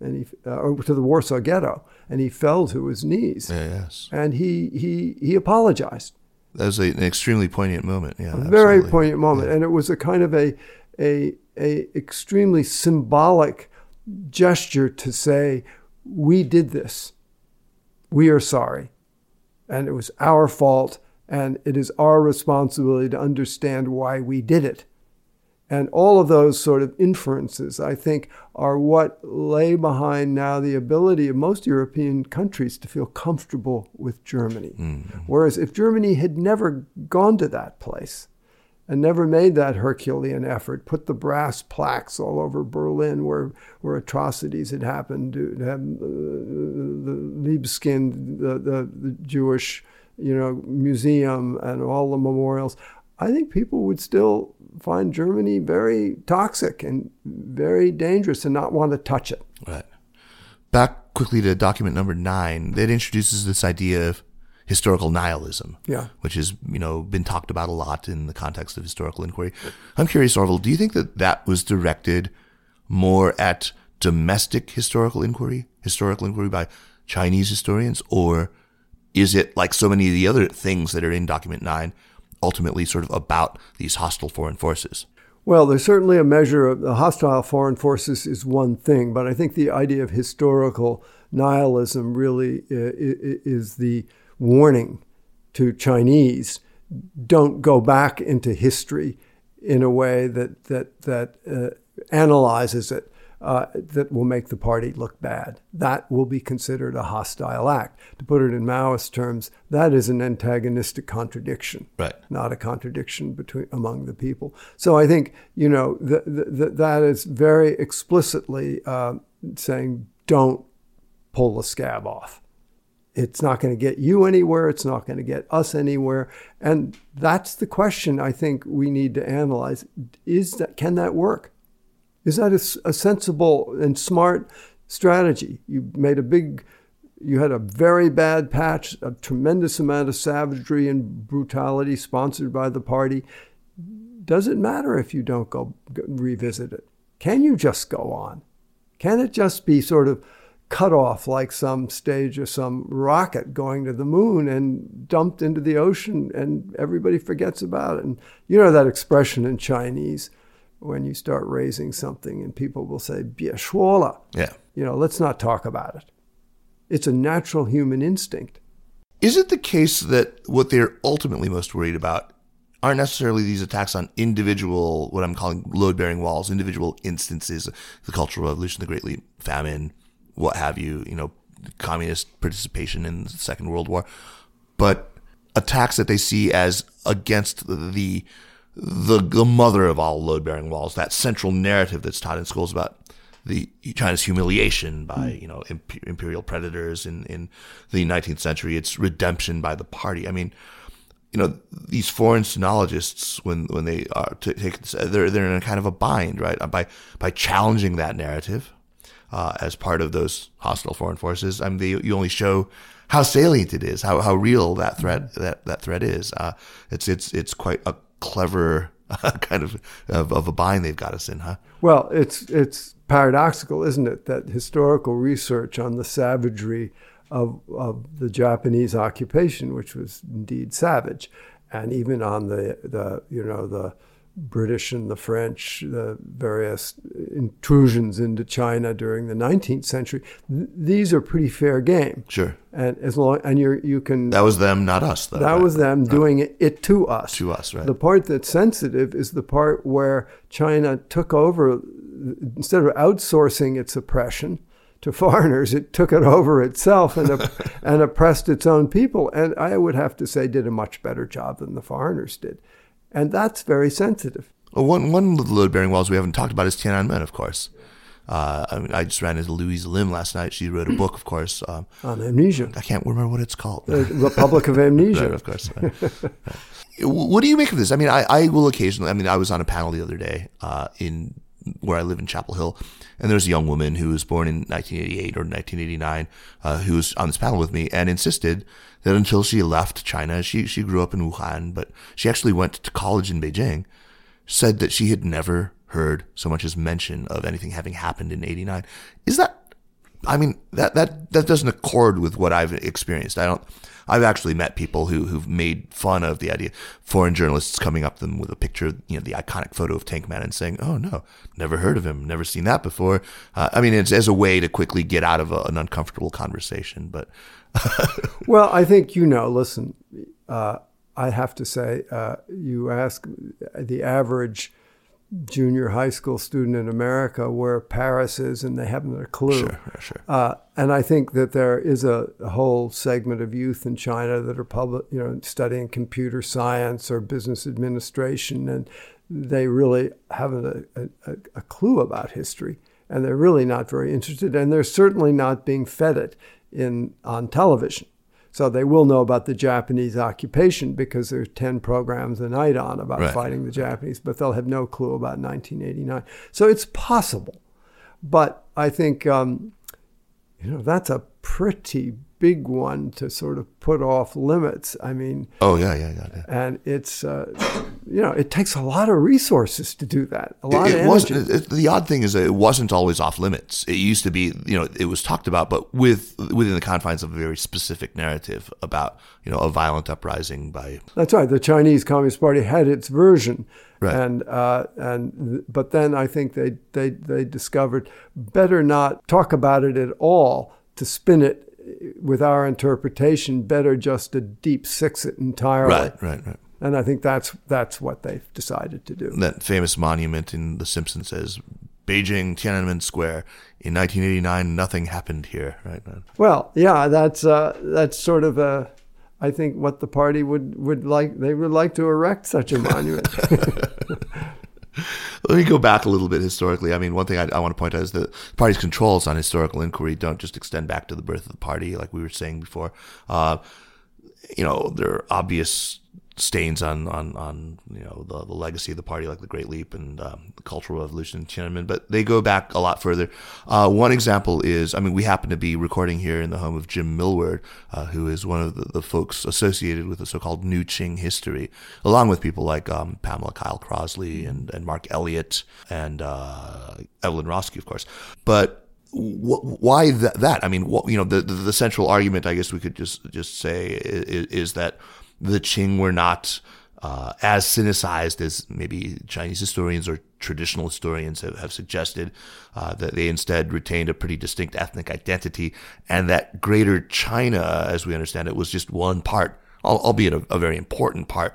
and he, uh, to the Warsaw Ghetto, and he fell to his knees yes. and he he he apologized. That was a, an extremely poignant moment. Yeah. A very absolutely. poignant moment, and it was a kind of a a a extremely symbolic gesture to say we did this. We are sorry, and it was our fault, and it is our responsibility to understand why we did it. And all of those sort of inferences, I think, are what lay behind now the ability of most European countries to feel comfortable with Germany. Whereas if Germany had never gone to that place and never made that Herculean effort, put the brass plaques all over Berlin where, where atrocities had happened, to have uh, the Libeskind, the, the, the Jewish you know, museum and all the memorials, I think people would still find Germany very toxic and very dangerous and not want to touch it. Right. Back quickly to document number nine. It introduces this idea of historical nihilism. Yeah. Which has, you know, been talked about a lot in the context of historical inquiry. I'm curious, Orville, do you think that that was directed more at domestic historical inquiry, historical inquiry by Chinese historians, or is it like so many of the other things that are in document nine, ultimately sort of about these hostile foreign forces? Well, there's certainly a measure of the hostile foreign forces is one thing, but I think the idea of historical nihilism really uh, is the warning to Chinese don't go back into history in a way that that that uh, analyzes it uh, that will make the party look bad. That will be considered a hostile act. To put it in Maoist terms, that is an antagonistic contradiction Right. not a contradiction between among the people. So I think you know th- th- that is very explicitly uh, saying don't pull the scab off. It's not going to get you anywhere. It's not going to get us anywhere. And that's the question I think we need to analyze: is that can that work? Is that a sensible and smart strategy? You made a big you had a very bad patch, a tremendous amount of savagery and brutality sponsored by the party. Does it matter if you don't go, revisit it? Can you just go on? Can it just be sort of cut off like some stage of some rocket going to the moon and dumped into the ocean and everybody forgets about it? And you know that expression in Chinese when you start raising something and people will say, Biashwola. Yeah. You know, let's not talk about it. It's a natural human instinct. Is it the case that what they're ultimately most worried about aren't necessarily these attacks on individual, what I'm calling load bearing walls, individual instances, the Cultural Revolution, the Great Leap, famine, what have you, you know, communist participation in the Second World War, but attacks that they see as against the the the mother of all load bearing walls, that central narrative that's taught in schools about the China's humiliation by you know imp- imperial predators in in the 19th century, its redemption by the party. I mean, you know, these foreign sinologists when when they are to take they're they're in a kind of a bind, right? By by challenging that narrative uh, as part of those hostile foreign forces. I mean, they, you only show how salient it is, how how real that threat that that threat is. Uh, it's it's it's quite a clever kind of, of of a bind they've got us in, huh? Well, it's it's paradoxical, isn't it, that historical research on the savagery of of the Japanese occupation, which was indeed savage, and even on the the you know the British and the French, the various intrusions into China during the 19th century. Th- these are pretty fair game. Sure. And as long and you you can That was them, not us. Though, that right? was them doing it, it to us. To us, right. The part that's sensitive is the part where China took over instead of outsourcing its oppression to foreigners, it took it over itself and op- and oppressed its own people. And I would have to say, did a much better job than the foreigners did. And that's very sensitive. Well, one one of the load bearing walls we haven't talked about is Tiananmen, of course. Uh, I mean, I just ran into Louisa Lim last night. She wrote a book, of course. Um, On amnesia, I can't remember what it's called. the Republic of Amnesia. Right, of course. right. What do you make of this? I mean, I, I will occasionally. I mean, I was on a panel the other day uh, in where I live in Chapel Hill, and there's a young woman who was born in 1988 or 1989 uh, who was on this panel with me and insisted that until she left China, she she grew up in Wuhan, but she actually went to college in Beijing. Said that she had never heard so much as mention of anything having happened in '89. Is that I mean, that, that, that doesn't accord with what I've experienced. I don't, I've actually met people who, who've made fun of the idea, foreign journalists coming up to them with a picture, you know, the iconic photo of Tank Man and saying, oh no, never heard of him, never seen that before. Uh, I mean, it's as a way to quickly get out of a, an uncomfortable conversation, but Well, I think you know. Listen, uh, I have to say, uh, you ask the average junior high school student in America where Paris is, and they haven't a clue. sure, sure. Uh, and I think that there is a, a whole segment of youth in China that are public, you know, studying computer science or business administration, and they really haven't a, a, a clue about history, and they're really not very interested, and they're certainly not being fed it in on television. So they will know about the Japanese occupation because there's 10 programs a night on about Right. fighting the Japanese, but they'll have no clue about 1989. So it's possible. But I think, um, you know, that's a pretty big one to sort of put off limits. I mean, Oh yeah, yeah, yeah. yeah. and it's, uh, you know, it takes a lot of resources to do that. A lot It, of energy. wasn't. It, the odd thing is that it wasn't always off limits. It used to be, you know, it was talked about, but with within the confines of a very specific narrative about, you know, a violent uprising by That's right. The Chinese Communist Party had its version, Right. and uh, and but then I think they they they discovered better not talk about it at all to spin it with our interpretation. Better just to deep six it entirely. right, right, right. And I think that's that's what they've decided to do. that famous monument in The Simpsons says Beijing Tiananmen Square in 1989 nothing happened here right? Well, yeah, that's uh, that's sort of a. I think what the party would, would like they would like to erect such a monument. let me go back a little bit historically. I mean one thing I, I want to point out is that the party's controls on historical inquiry don't just extend back to the birth of the party like we were saying before. Uh, you know there are obvious stains on on on you know the, the legacy of the party like the Great Leap and um, the Cultural Revolution in Tiananmen, but they go back a lot further. Uh, one example is I mean we happen to be recording here in the home of Jim Millward, uh, who is one of the, the folks associated with the so-called New Qing history, along with people like um, Pamela Kyle Crossley and and Mark Elliott and uh, Evelyn Rawski, of course, but why that? I mean, you know, the, the the central argument, I guess we could just just say is, is that the Qing were not uh, as sinicized as maybe Chinese historians or traditional historians have, have suggested. Uh, that they instead retained a pretty distinct ethnic identity, and that Greater China, as we understand it, was just one part, albeit a, a very important part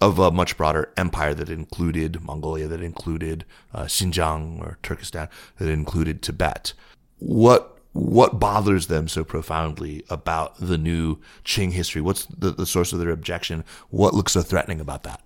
of a much broader empire that included Mongolia, that included uh, Xinjiang or Turkestan, that included Tibet. What what bothers them so profoundly about the new Qing history? What's the, the source of their objection? What looks so threatening about that?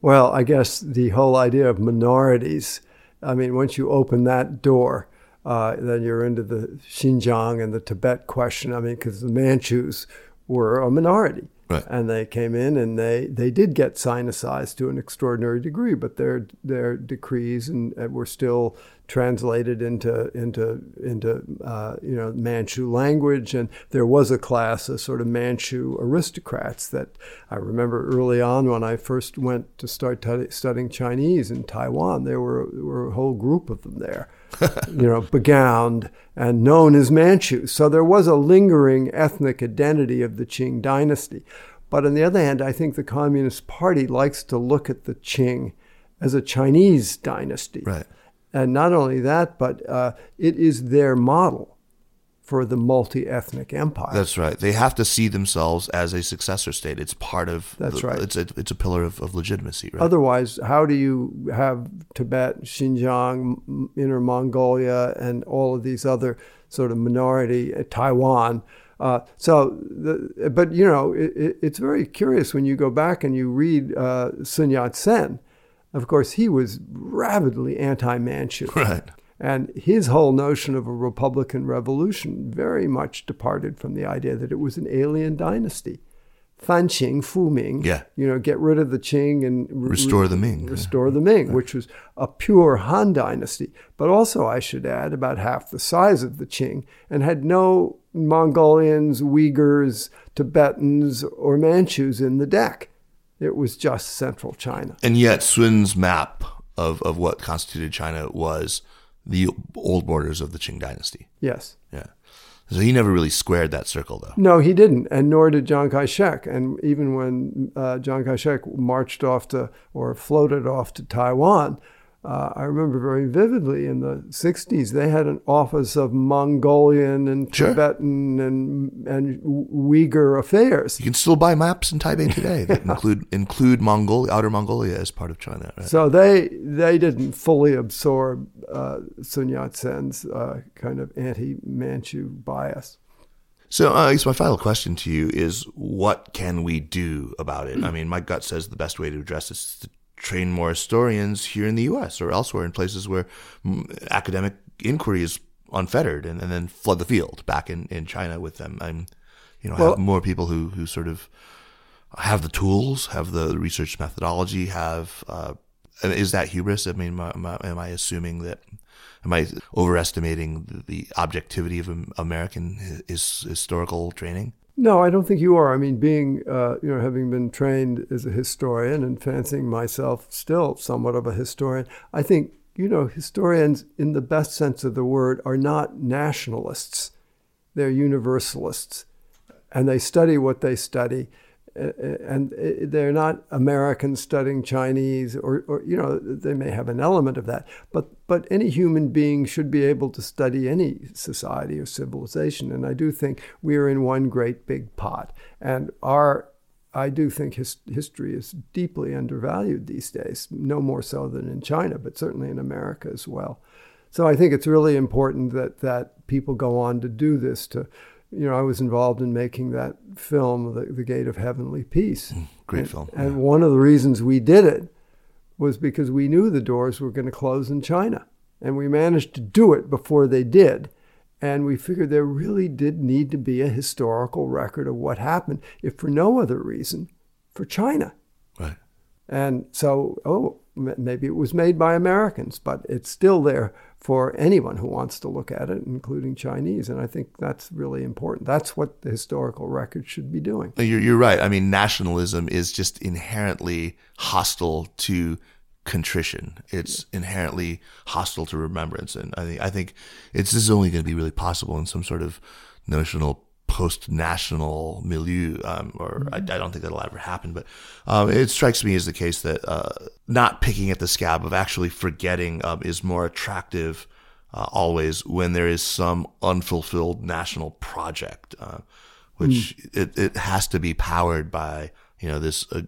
Well, I guess the whole idea of minorities. I mean, once you open that door, uh, then you're into the Xinjiang and the Tibet question. I mean, because the Manchus were a minority. Right. And they came in and they, they did get sinicized to an extraordinary degree, but their their decrees and, and were still translated into into into uh, you know Manchu language, and there was a class of sort of Manchu aristocrats that I remember early on when I first went to start t- studying Chinese in Taiwan. There were there were a whole group of them there, you know, begowned and known as Manchus. So there was a lingering ethnic identity of the Qing dynasty. But on the other hand, I think the Communist Party likes to look at the Qing as a Chinese dynasty. Right. And not only that, but uh, it is their model for the multi ethnic empire. That's right. They have to see themselves as a successor state. It's part of. That's the- right. It's a it's a pillar of, of legitimacy. Right. Otherwise, how do you have Tibet, Xinjiang, Inner Mongolia, and all of these other sort of minority, uh, Taiwan? Uh, so, the, but you know, it, it, it's very curious when you go back and you read uh, Sun Yat sen. Of course, he was rabidly anti-Manchu. right. And his whole notion of a Republican revolution very much departed from the idea that it was an alien dynasty. Fan Qing, Fu Ming, Yeah. you know, get rid of the Qing and re- Restore the Ming. Restore the Ming, which was a pure Han dynasty, but also, I should add, about half the size of the Qing and had no Mongolians, Uyghurs, Tibetans, or Manchus in the deck. It was just central China. And yet, Sun's map of, of what constituted China was the old borders of the Qing dynasty. Yes. Yeah. So he never really squared that circle, though. No, he didn't, and nor did Chiang Kai shek. And even when uh, Chiang Kai shek marched off to or floated off to Taiwan, uh, I remember very vividly in the 60s, they had an office of Mongolian and Sure. Tibetan and, and Uyghur affairs. You can still buy maps in Taipei today that include include Mongolia, Outer Mongolia as part of China. Right? So they they didn't fully absorb uh, Sun Yat sen's uh, kind of anti Manchu bias. So uh, I guess my final question to you is, what can we do about it? I mean, my gut says the best way to address this is to train more historians here in the U.S. or elsewhere in places where mm, academic inquiry is unfettered, and, and then flood the field back in, in China with them. I'm, you know, Well- have more people who who sort of have the tools, have the research methodology, have. Uh, is that hubris? I mean, am I, am I- am I assuming that? Am I overestimating the, the objectivity of American his, historical training? No, I don't think you are. I mean, being, uh, you know, having been trained as a historian and fancying myself still somewhat of a historian, I think, you know, historians, in the best sense of the word, are not nationalists. They're universalists. And they study what they study. And they're not Americans studying Chinese, or, or, you know, they may have an element of that. But, but any human being should be able to study any society or civilization. And I do think we are in one great big pot. And our, I do think his, history is deeply undervalued these days, no more so than in China, but certainly in America as well. So I think it's really important that, that people go on to do this. To, you know, I was involved in making that film, The, the Gate of Heavenly Peace. Mm, great And- film. And one of the reasons we did it was because we knew the doors were going to close in China. And we managed to do it before they did. And we figured there really did need to be a historical record of what happened, if for no other reason, for China. Right. And so, oh, maybe it was made by Americans, but it's still there for anyone who wants to look at it, including Chinese. And I think that's really important. That's what the historical record should be doing. You're, you're right. I mean, nationalism is just inherently hostile to contrition. It's inherently hostile to remembrance, and I think I think it's this is only going to be really possible in some sort of notional post-national milieu, um, or I, I don't think that'll ever happen. But um, it strikes me as the case that uh, not picking at the scab of actually forgetting um, is more attractive uh, always when there is some unfulfilled national project, uh, which it, it has to be powered by you know this uh,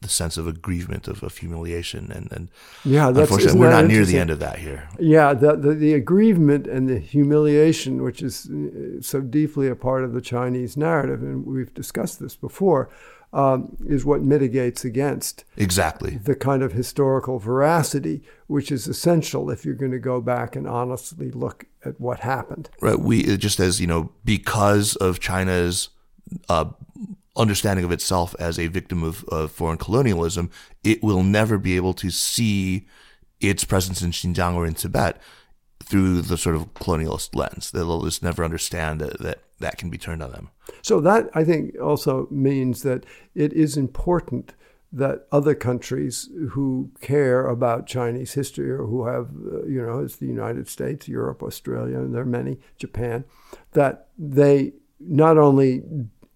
the sense of aggrievement of, of humiliation and and Yeah, that's- unfortunately we're not near the end of that here. Yeah, the, the, the aggrievement and the humiliation, which is uh, so deeply a part of the Chinese narrative, and we've discussed this before, um, is what mitigates against Exactly. the kind of historical veracity which is essential if you're going to go back and honestly look at what happened. right we just as you know because of china's uh, understanding of itself as a victim of, of foreign colonialism it will never be able to see its presence in xinjiang or in tibet through the sort of colonialist lens. They'll just never understand that that, that can be turned on them. So that I think also means that it is important that other countries who care about Chinese history or who have, uh, you know, it's the United States, Europe, Australia, and there are many, Japan, that they not only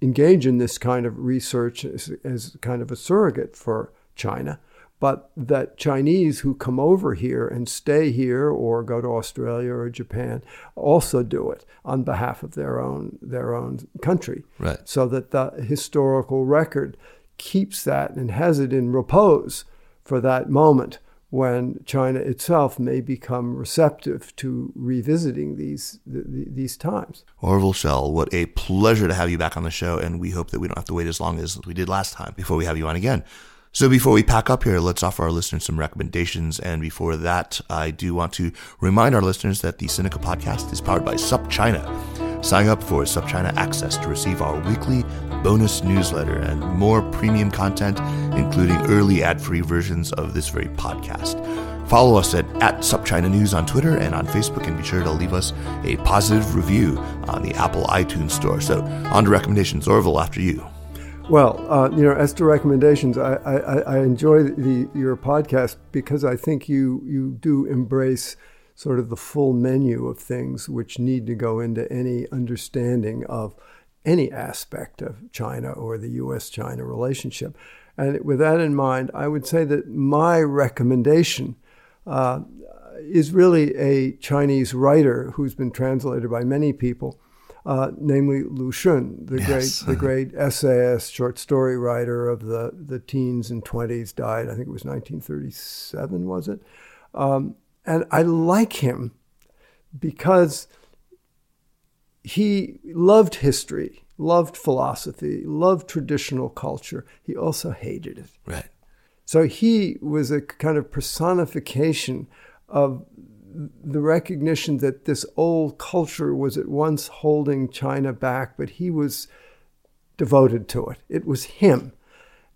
engage in this kind of research as, as kind of a surrogate for China, but that Chinese who come over here and stay here or go to Australia or Japan also do it on behalf of their own their own country. Right. So that the historical record keeps that and has it in repose for that moment when China itself may become receptive to revisiting these these times. Orville Schell, what a pleasure to have you back on the show, and we hope that we don't have to wait as long as we did last time before we have you on again. So before we pack up here, let's offer our listeners some recommendations. And before that, I do want to remind our listeners that the Sinica podcast is powered by SupChina. Sign up for SupChina Access to receive our weekly bonus newsletter and more premium content, including early ad-free versions of this very podcast. Follow us at, at SupChina News on Twitter and on Facebook, and be sure to leave us a positive review on the Apple iTunes Store. So, on to recommendations. Orville, after you. Well, uh, you know, as to recommendations, I, I, I enjoy the, your podcast because I think you you do embrace sort of the full menu of things which need to go into any understanding of any aspect of China or the U.S. China relationship. And with that in mind, I would say that my recommendation uh, is really a Chinese writer who's been translated by many people uh, namely Lu Xun, the yes. great the great essayist, short story writer of the the teens and twenties, died. I think it was 1937, was it? Um, and I like him because he loved history, loved philosophy, loved traditional culture. He also hated it. Right. So he was a kind of personification of the recognition that this old culture was at once holding China back, but he was devoted to it. It was him.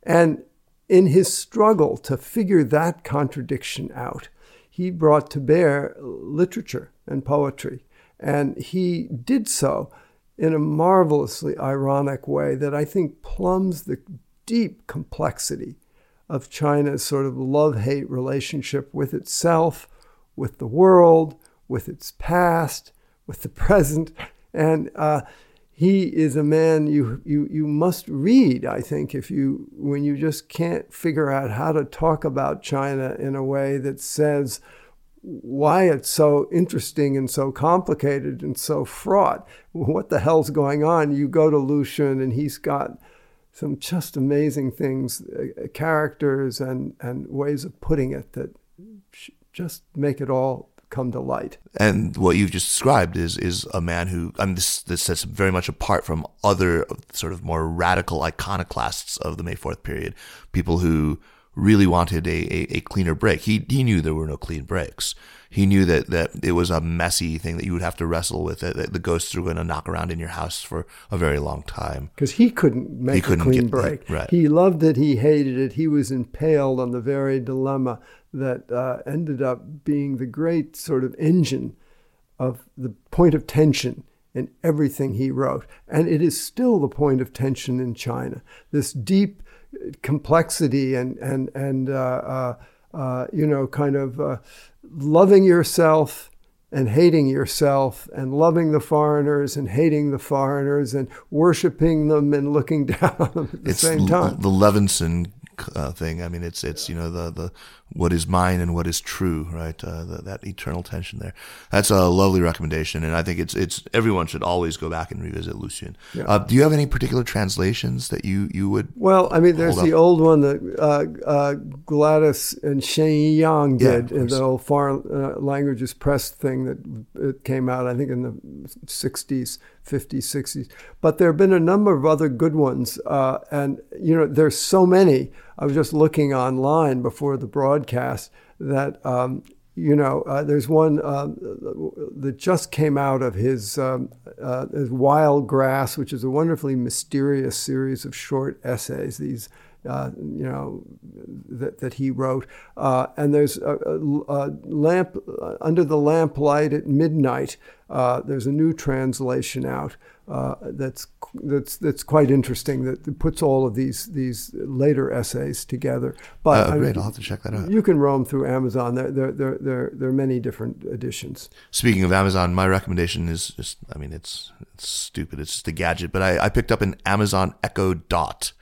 And in his struggle to figure that contradiction out, he brought to bear literature and poetry. And he did so in a marvelously ironic way that I think plumbs the deep complexity of China's sort of love hate relationship with itself with the world, with its past, with the present. And uh, he is a man you, you, you must read, I think, if you, when you just can't figure out how to talk about China in a way that says why it's so interesting and so complicated and so fraught. What the hell's going on? You go to Lu Xun and he's got some just amazing things, uh, characters and, and ways of putting it that just make it all come to light. And what you've just described is is a man who I mean this this sets very much apart from other sort of more radical iconoclasts of the May Fourth period, people who really wanted a, a, a cleaner break. He he knew there were no clean breaks he knew that, that it was a messy thing that you would have to wrestle with. That, that the ghosts were going to knock around in your house for a very long time. Because he couldn't make he couldn't a clean break. Right. He loved it. He hated it. He was impaled on the very dilemma that uh, ended up being the great sort of engine of the point of tension in everything he wrote. And it is still the point of tension in China. This deep complexity and and and uh, uh, uh, you know kind of uh, loving yourself and hating yourself and loving the foreigners and hating the foreigners and worshiping them and looking down at the it's same time. The Levenson uh, thing. I mean, it's it's you know the the what is mine and what is true, right? Uh, the, that eternal tension there. That's a lovely recommendation, and I think it's it's everyone should always go back and revisit Lu Xun. Yeah. Uh, do you have any particular translations that you you would? Well, I mean, there's the old one that uh, uh, Gladys and Shen Yang did yeah, in the old foreign uh, languages press thing that it came out, I think, in the 60s. 50s, 60s. But there have been a number of other good ones. Uh, and, you know, there's so many. I was just looking online before the broadcast that um, you know, uh, there's one uh, that just came out of his, um, uh, his Wild Grass, which is a wonderfully mysterious series of short essays. These, uh, you know, that, that he wrote. Uh, and there's a, a, lamp uh, under the lamplight at midnight. there's a new translation out that's that's that's quite interesting. That puts all of these these later essays together. But uh, great, I mean, I'll have to check that out. You can roam through Amazon. There there there there, there are many different editions. Speaking of Amazon, my recommendation is just I mean it's it's stupid. It's just a gadget, but I, I picked up an Amazon Echo Dot.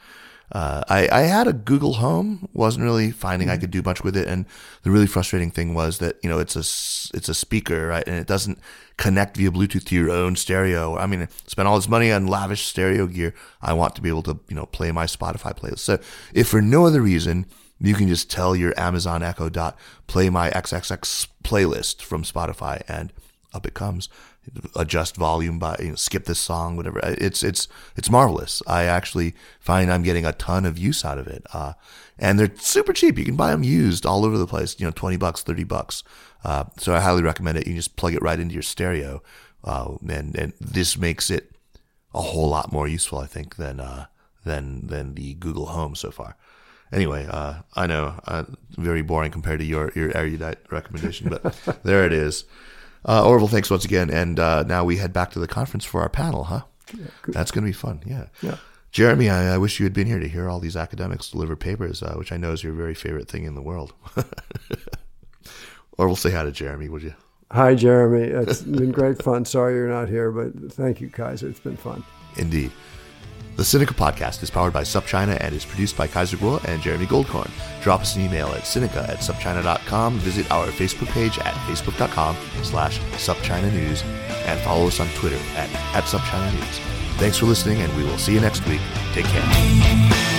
Uh, I, I had a Google Home, wasn't really finding I could do much with it, and the really frustrating thing was that you know it's a it's a speaker, right, and it doesn't connect via Bluetooth to your own stereo. I mean, spend all this money on lavish stereo gear. I want to be able to you know play my Spotify playlist. So if for no other reason, you can just tell your Amazon Echo dot play my XXX playlist from Spotify, and up it comes adjust volume by you know, skip this song, whatever. It's it's it's marvelous. I actually find I'm getting a ton of use out of it, uh, and they're super cheap. You can buy them used all over the place. You know, twenty bucks, thirty bucks. Uh, so I highly recommend it. You can just plug it right into your stereo, uh, and and this makes it a whole lot more useful, I think, than uh, than than the Google Home so far. Anyway, uh, I know uh, very boring compared to your your erudite recommendation, but there it is. Uh, Orville, thanks once again. And uh, now we head back to the conference for our panel, huh? Yeah, That's going to be fun. Yeah. Yeah. Jeremy, I, I, wish you had been here to hear all these academics deliver papers, uh, which I know is your very favorite thing in the world. or we'll say hi to Jeremy, would you? Hi, Jeremy. It's been great fun. Sorry you're not here, but thank you, Kaiser. It's been fun. Indeed. The Sinica podcast is powered by SupChina and is produced by Kaiser Kuo and Jeremy Goldkorn. Drop us an email at Sinica at SupChina.com, visit our Facebook page at Facebook.com slash SupChina News, and follow us on Twitter at, at SupChina News. Thanks for listening, and we will see you next week. Take care.